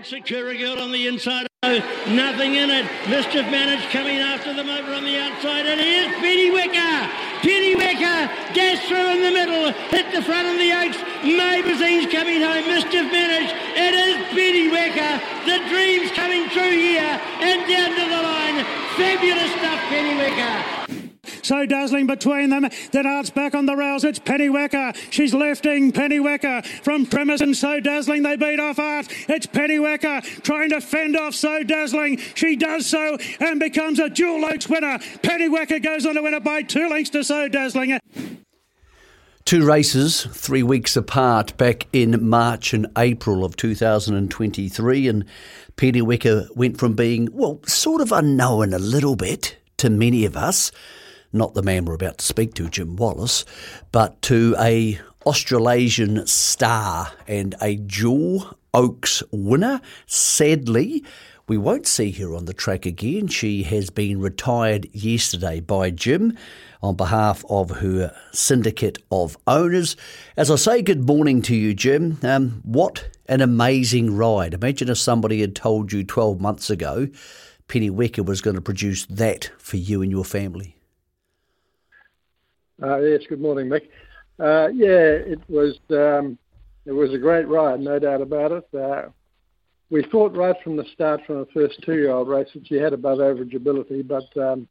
And Sakura Girl on the inside. Oh, nothing in it. Mischief Managed coming after them over on the outside. And here's Pennyweka. Penny Wicker dash through in the middle. Hit the front of the Oaks. Maybasine's coming home. Mischief Managed. It is Pennyweka. The dream's coming true here. And down to the line. Fabulous stuff, Pennyweka. So dazzling between them. Then Art's back on the rails. It's Pennyweka. She's lifting Pennyweka from premise and so dazzling. They beat off Art. It's Pennyweka trying to fend off so dazzling. She does so and becomes a dual Oaks winner. Pennyweka goes on to win it by two lengths to so dazzling. Two races, three weeks apart, back in March and April of 2023. And Pennywecker went from being, well, sort of unknown a little bit to many of us not the man we're about to speak to, Jim Wallace, but to a Australasian star and a dual Oaks winner. Sadly, we won't see her on the track again. She has been retired yesterday by Jim on behalf of her syndicate of owners. As I say good morning to you, Jim, um, what an amazing ride. Imagine if somebody had told you 12 months ago Pennyweka was going to produce that for you and your family. Uh, yes, good morning, Mick. Uh, yeah, it was um, it was a great ride, no doubt about it. Uh, we thought right from the start, from the first two-year-old race, that she had above average ability, but um,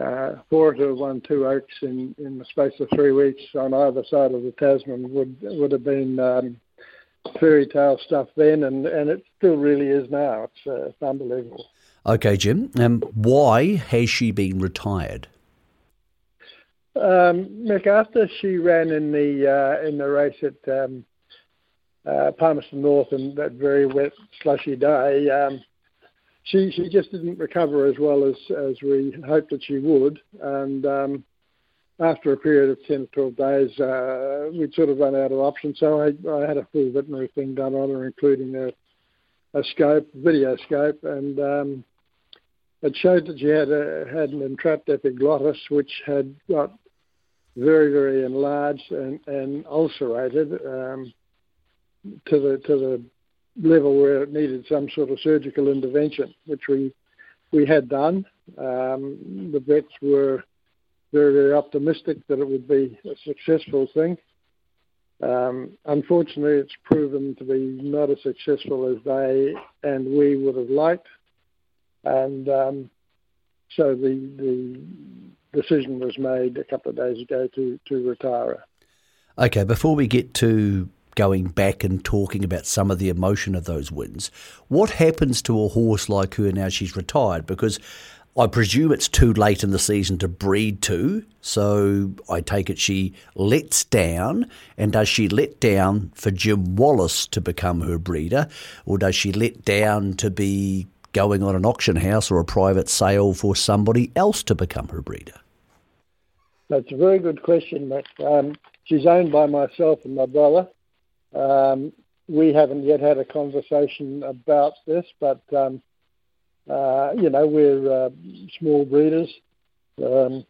uh, for her to have won two Oaks in, in the space of three weeks on either side of the Tasman would would have been um, fairy tale stuff then, and, and it still really is now. It's, uh, it's unbelievable. Okay, Jim. Um, why has she been retired? Um, Mick, after she ran in the uh, in the race at um, uh, Palmerston North and that very wet, slushy day, um, she she just didn't recover as well as we hoped that she would. And after a period of ten or twelve days, uh, we'd sort of run out of options. So I, I had a full veterinary thing done on her, including a, scope, video scope, and it showed that she had an entrapped epiglottis, which had got very, very enlarged and, and ulcerated um, to the to the level where it needed some sort of surgical intervention, which we we had done. Um, the vets were very, very optimistic that it would be a successful thing. Um, unfortunately, it's proven to be not as successful as they and we would have liked, and um, so the the decision was made a couple of days ago to, to retire her. Okay, before we get to going back and talking about some of the emotion of those wins, what happens to a horse like her now she's retired? Because I presume it's too late in the season to breed to, so I take it she lets down. And does she let down for Jim Wallace to become her breeder, or does she let down to be going on an auction house or a private sale for somebody else to become her breeder? That's a very good question, Matt. Um, she's owned by myself and my brother. Um, we haven't yet had a conversation about this, but um, uh, you know we're uh, small breeders. Um,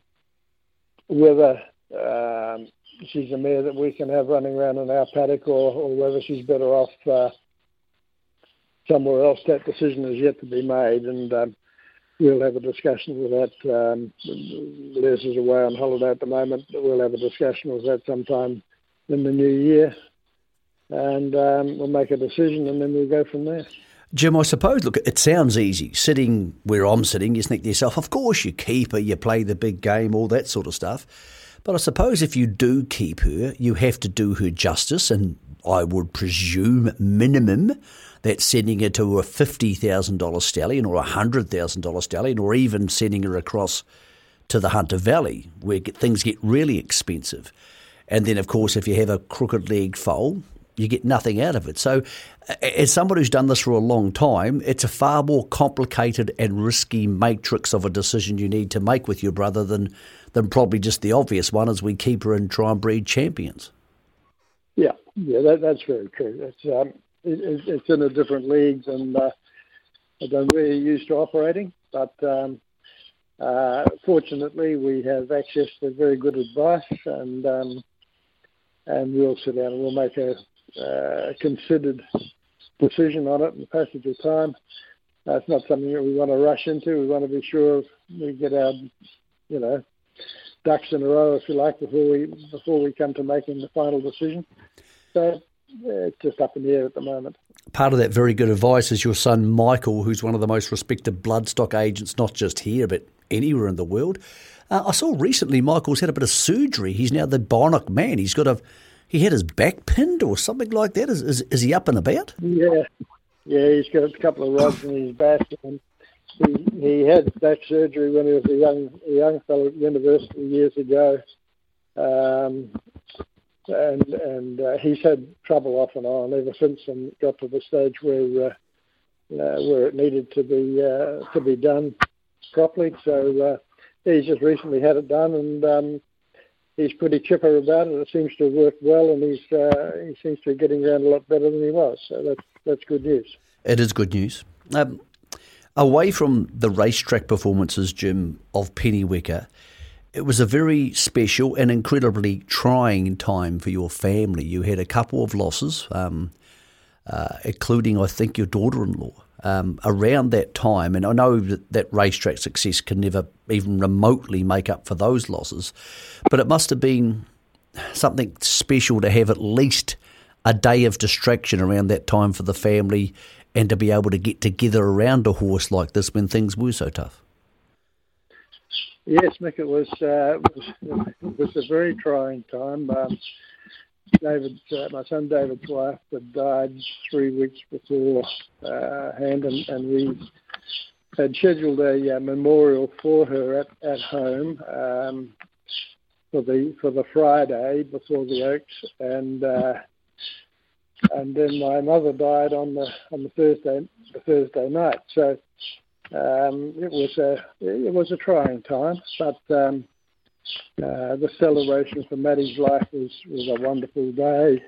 whether um, she's a mare that we can have running around in our paddock, or, or whether she's better off uh, somewhere else, that decision is yet to be made. And um, we'll have a discussion with that. Um, Les is away on holiday at the moment, but we'll have a discussion with that sometime in the new year, and um, we'll make a decision, and then we'll go from there. Jim, I suppose, look, it sounds easy. Sitting where I'm sitting, you think to yourself, of course you keep her, you play the big game, all that sort of stuff. But I suppose if you do keep her, you have to do her justice, and I would presume minimum that's sending her to a $50,000 stallion or a $100,000 stallion or even sending her across to the Hunter Valley where things get really expensive. And then, of course, if you have a crooked legged foal, you get nothing out of it. So, as somebody who's done this for a long time, it's a far more complicated and risky matrix of a decision you need to make with your brother than, than probably just the obvious one as we keep her and try and breed champions. Yeah, that, that's very true. That's um, it, it's in a different leagues, and uh, don't really used to operating. But um, uh, fortunately, we have access to very good advice, and um, and we'll sit down and we'll make a uh, considered decision on it in the passage of time. Uh, it's not something that we want to rush into. We want to be sure we get our, you know, ducks in a row, if you like, before we before we come to making the final decision. So it's just up in the air at the moment. Part of that very good advice is your son Michael, who's one of the most respected bloodstock agents, not just here but anywhere in the world. Uh, I saw recently Michael's had a bit of surgery. He's now the bionic man. He's got a he had his back pinned or something like that. Is is, is he up and about? Yeah, yeah. He's got a couple of rods in his back, and he he had back surgery when he was a young a young fellow at university years ago. Um, and and uh, he's had trouble off and on ever since, and got to the stage where uh, uh, where it needed to be uh, to be done properly. So uh, he's just recently had it done, and um, he's pretty chipper about it. It seems to have worked well, and he's uh, he seems to be getting around a lot better than he was. So that's that's good news. It is good news. Um, away from the racetrack performances, Jim of Pennyweka, it was a very special and incredibly trying time for your family. You had a couple of losses, um, uh, including, I think, your daughter-in-law. Um, around that time, and I know that, that racetrack success can never even remotely make up for those losses, but it must have been something special to have at least a day of distraction around that time for the family and to be able to get together around a horse like this when things were so tough. Yes, Mick, it was, uh, it was, was a very trying time. Um, David, uh, my son David's wife, had died three weeks before uh, hand, and, and we had scheduled a uh, memorial for her at, at home um, for the for the Friday before the Oaks, and uh, and then my mother died on the on the Thursday the Thursday night. So um, it was a it was a trying time, but um, uh, the celebration for Maddie's life was was a wonderful day.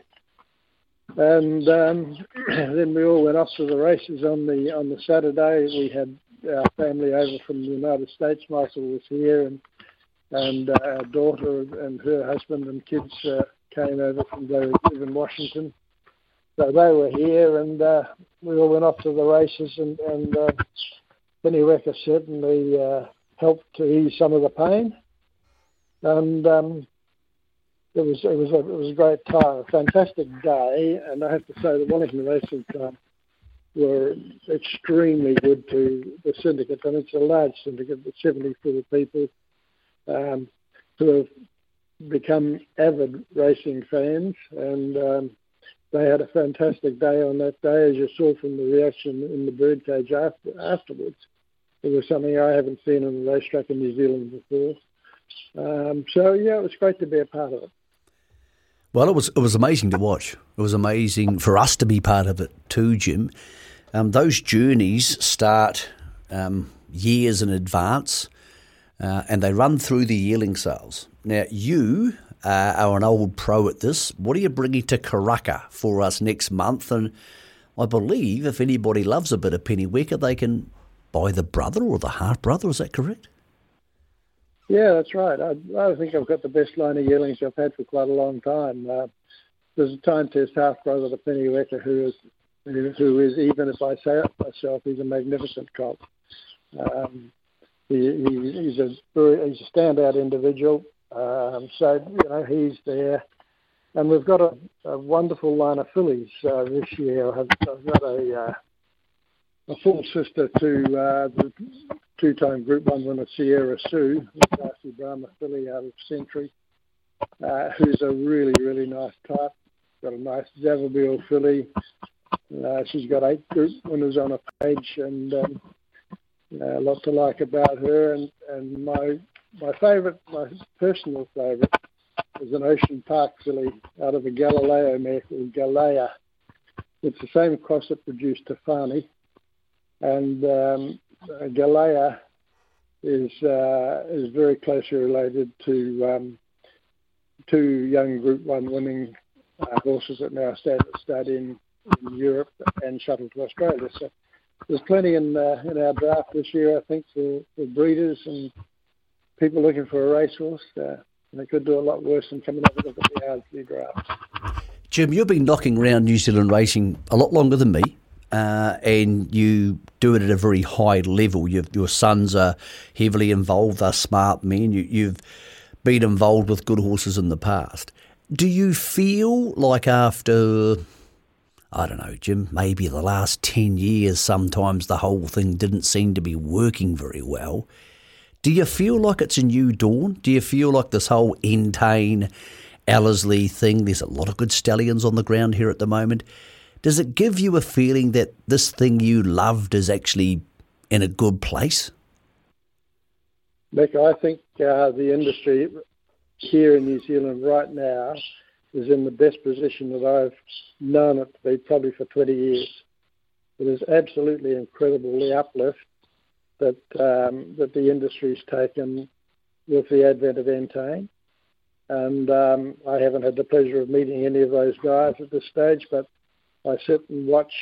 And um, then we all went off to the races on the on the Saturday. We had our family over from the United States. Michael was here, and and uh, our daughter and her husband and kids uh, came over from they live in Washington. So they were here, and uh, we all went off to the races, and, and Pennyweka certainly uh, helped to ease some of the pain, and um, it was it was a, it was a great time, a fantastic day, and I have to say the Wellington Racing Club were extremely good to the syndicate, and it's a large syndicate with 74 people um, who have become avid racing fans, and um, they had a fantastic day on that day, as you saw from the reaction in the birdcage after, afterwards. It was something I haven't seen on the racetrack in New Zealand before. Um, so yeah, it was great to be a part of it. Well, it was it was amazing to watch. It was amazing for us to be part of it too, Jim. Um, those journeys start um, years in advance, uh, and they run through the yearling sales. Now, you uh, are an old pro at this. What are you bringing to Karaka for us next month? And I believe if anybody loves a bit of Pennyweka, they can buy the brother or the half brother. Is that correct? Yeah, that's right. I, I think I've got the best line of yearlings I've had for quite a long time. Uh, there's a time test half brother to Pennyweka who is who is even if I say it myself, he's a magnificent colt. Um, he, he, he's a he's a standout individual. Um, so you know he's there, and we've got a, a wonderful line of fillies uh, this year. I've, I've got a uh, a full sister to uh, the two-time Group One winner Sierra Sue, Darci Brahma filly out of Century, uh, who's a really really nice type. Got a nice Savabeel filly. Uh, she's got eight group winners on a page, and um, a lot to like about her. And, and my my favourite, my personal favourite, is an Ocean Park filly out of a Galileo mare called Galea. It's the same cross that produced Tofane, and um, Galea is uh, is very closely related to um, two young Group One winning uh, horses that now stand at stud in, in Europe and shuttle to Australia. So there's plenty in uh, in our draft this year, I think, for, for breeders and people looking for a racehorse. Uh, they could do a lot worse than coming up with the Ardsley draft. Jim, you've been knocking around New Zealand racing a lot longer than me. Uh, and you do it at a very high level. You've, your sons are heavily involved, they're smart men. You, you've been involved with good horses in the past. Do you feel like after, I don't know, Jim, maybe the last 10 years, sometimes the whole thing didn't seem to be working very well? Do you feel like it's a new dawn? Do you feel like this whole Entain, Ellerslie thing, there's a lot of good stallions on the ground here at the moment. Does it give you a feeling that this thing you loved is actually in a good place? Nick, I think uh, the industry here in New Zealand right now is in the best position that I've known it to be probably for 20 years. It is absolutely incredible the uplift that um, that the industry's taken with the advent of Entain. And um, I haven't had the pleasure of meeting any of those guys at this stage, but I sit and watch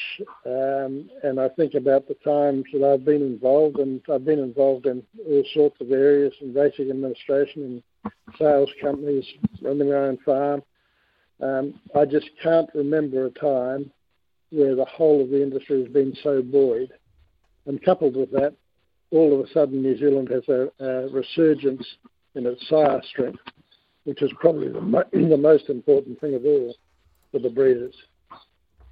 um, and I think about the times that I've been involved, and I've been involved in all sorts of areas in racing administration and sales companies, running my own farm. Um, I just can't remember a time where the whole of the industry has been so buoyed. And coupled with that, all of a sudden New Zealand has a, a resurgence in its sire strength, which is probably the, mo- the most important thing of all for the breeders.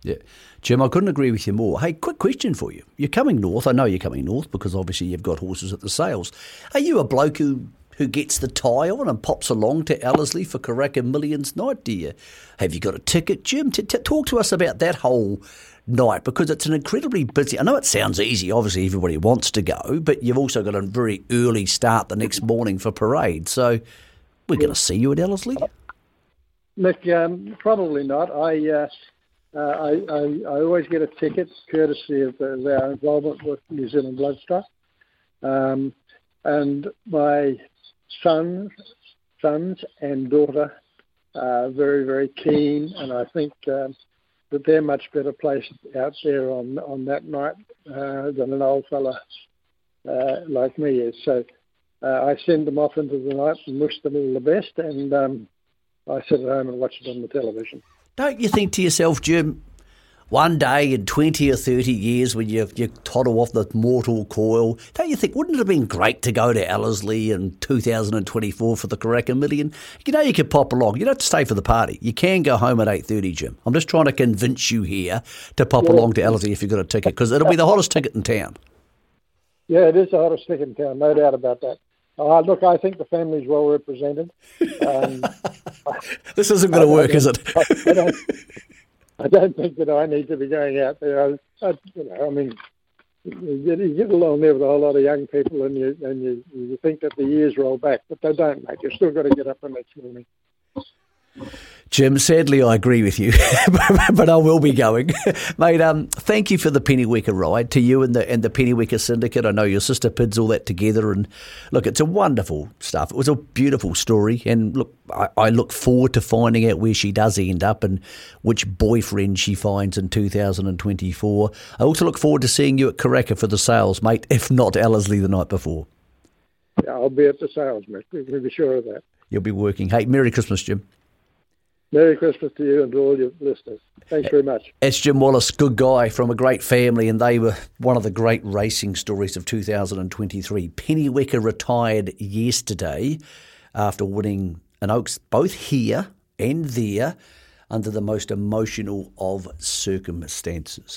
Yeah. Jim, I couldn't agree with you more. Hey, quick question for you. You're coming north. I know you're coming north because obviously you've got horses at the sales. Are you a bloke who, who gets the tie on and pops along to Ellerslie for Karaka Millions night? Do you? Have you got a ticket, Jim? T- t- talk to us about that whole night because it's an incredibly busy. I know it sounds easy. Obviously, everybody wants to go, but you've also got a very early start the next morning for parade. So we're going to see you at Ellerslie. Nick, um, probably not. I. Uh, uh, I, I, I, always get a ticket courtesy of, the, of our involvement with New Zealand Bloodstock. Um, and my sons, sons and daughter are very, very keen, and I think um, that they're much better placed out there on on that night uh, than an old fella uh, like me is. So uh, I send them off into the night and wish them all the best, and um, I sit at home and watch it on the television. Don't you think to yourself, Jim, one day in 20 or 30 years when you, you toddle off the mortal coil, don't you think, wouldn't it have been great to go to Ellerslie in 2024 for the Karaka Million? You know you could pop along. You don't have to stay for the party. You can go home at 8.30, Jim. I'm just trying to convince you here to pop yeah. along to Ellerslie if you've got a ticket because it'll be the hottest ticket in town. Yeah, it is the hottest ticket in town, no doubt about that. Uh, look, I think the family's well represented. Um, this isn't going to work, is it? I, I don't think that I need to be going out there. I, I you know, I mean, you get, you get along there with a whole lot of young people, and you and you, you think that the years roll back, but they don't, mate. You've still got to get up the next morning. Jim, sadly, I agree with you, but I will be going, mate. Um, thank you for the Pennyweka ride to you and the and the Pennyweka Syndicate. I know your sister pids all that together, and look, it's a wonderful stuff. It was a beautiful story, and look, I, I look forward to finding out where she does end up and which boyfriend she finds in 2024. I also look forward to seeing you at Karaka for the sales, mate. If not Ellerslie the night before. Yeah, I'll be at the sales, mate. We can be sure of that. You'll be working. Hey, Merry Christmas, Jim. Merry Christmas to you and to all your listeners. Thanks very much. It's Jim Wallace, good guy from a great family, and they were one of the great racing stories of 2023. Pennyweka retired yesterday after winning an Oaks both here and there under the most emotional of circumstances.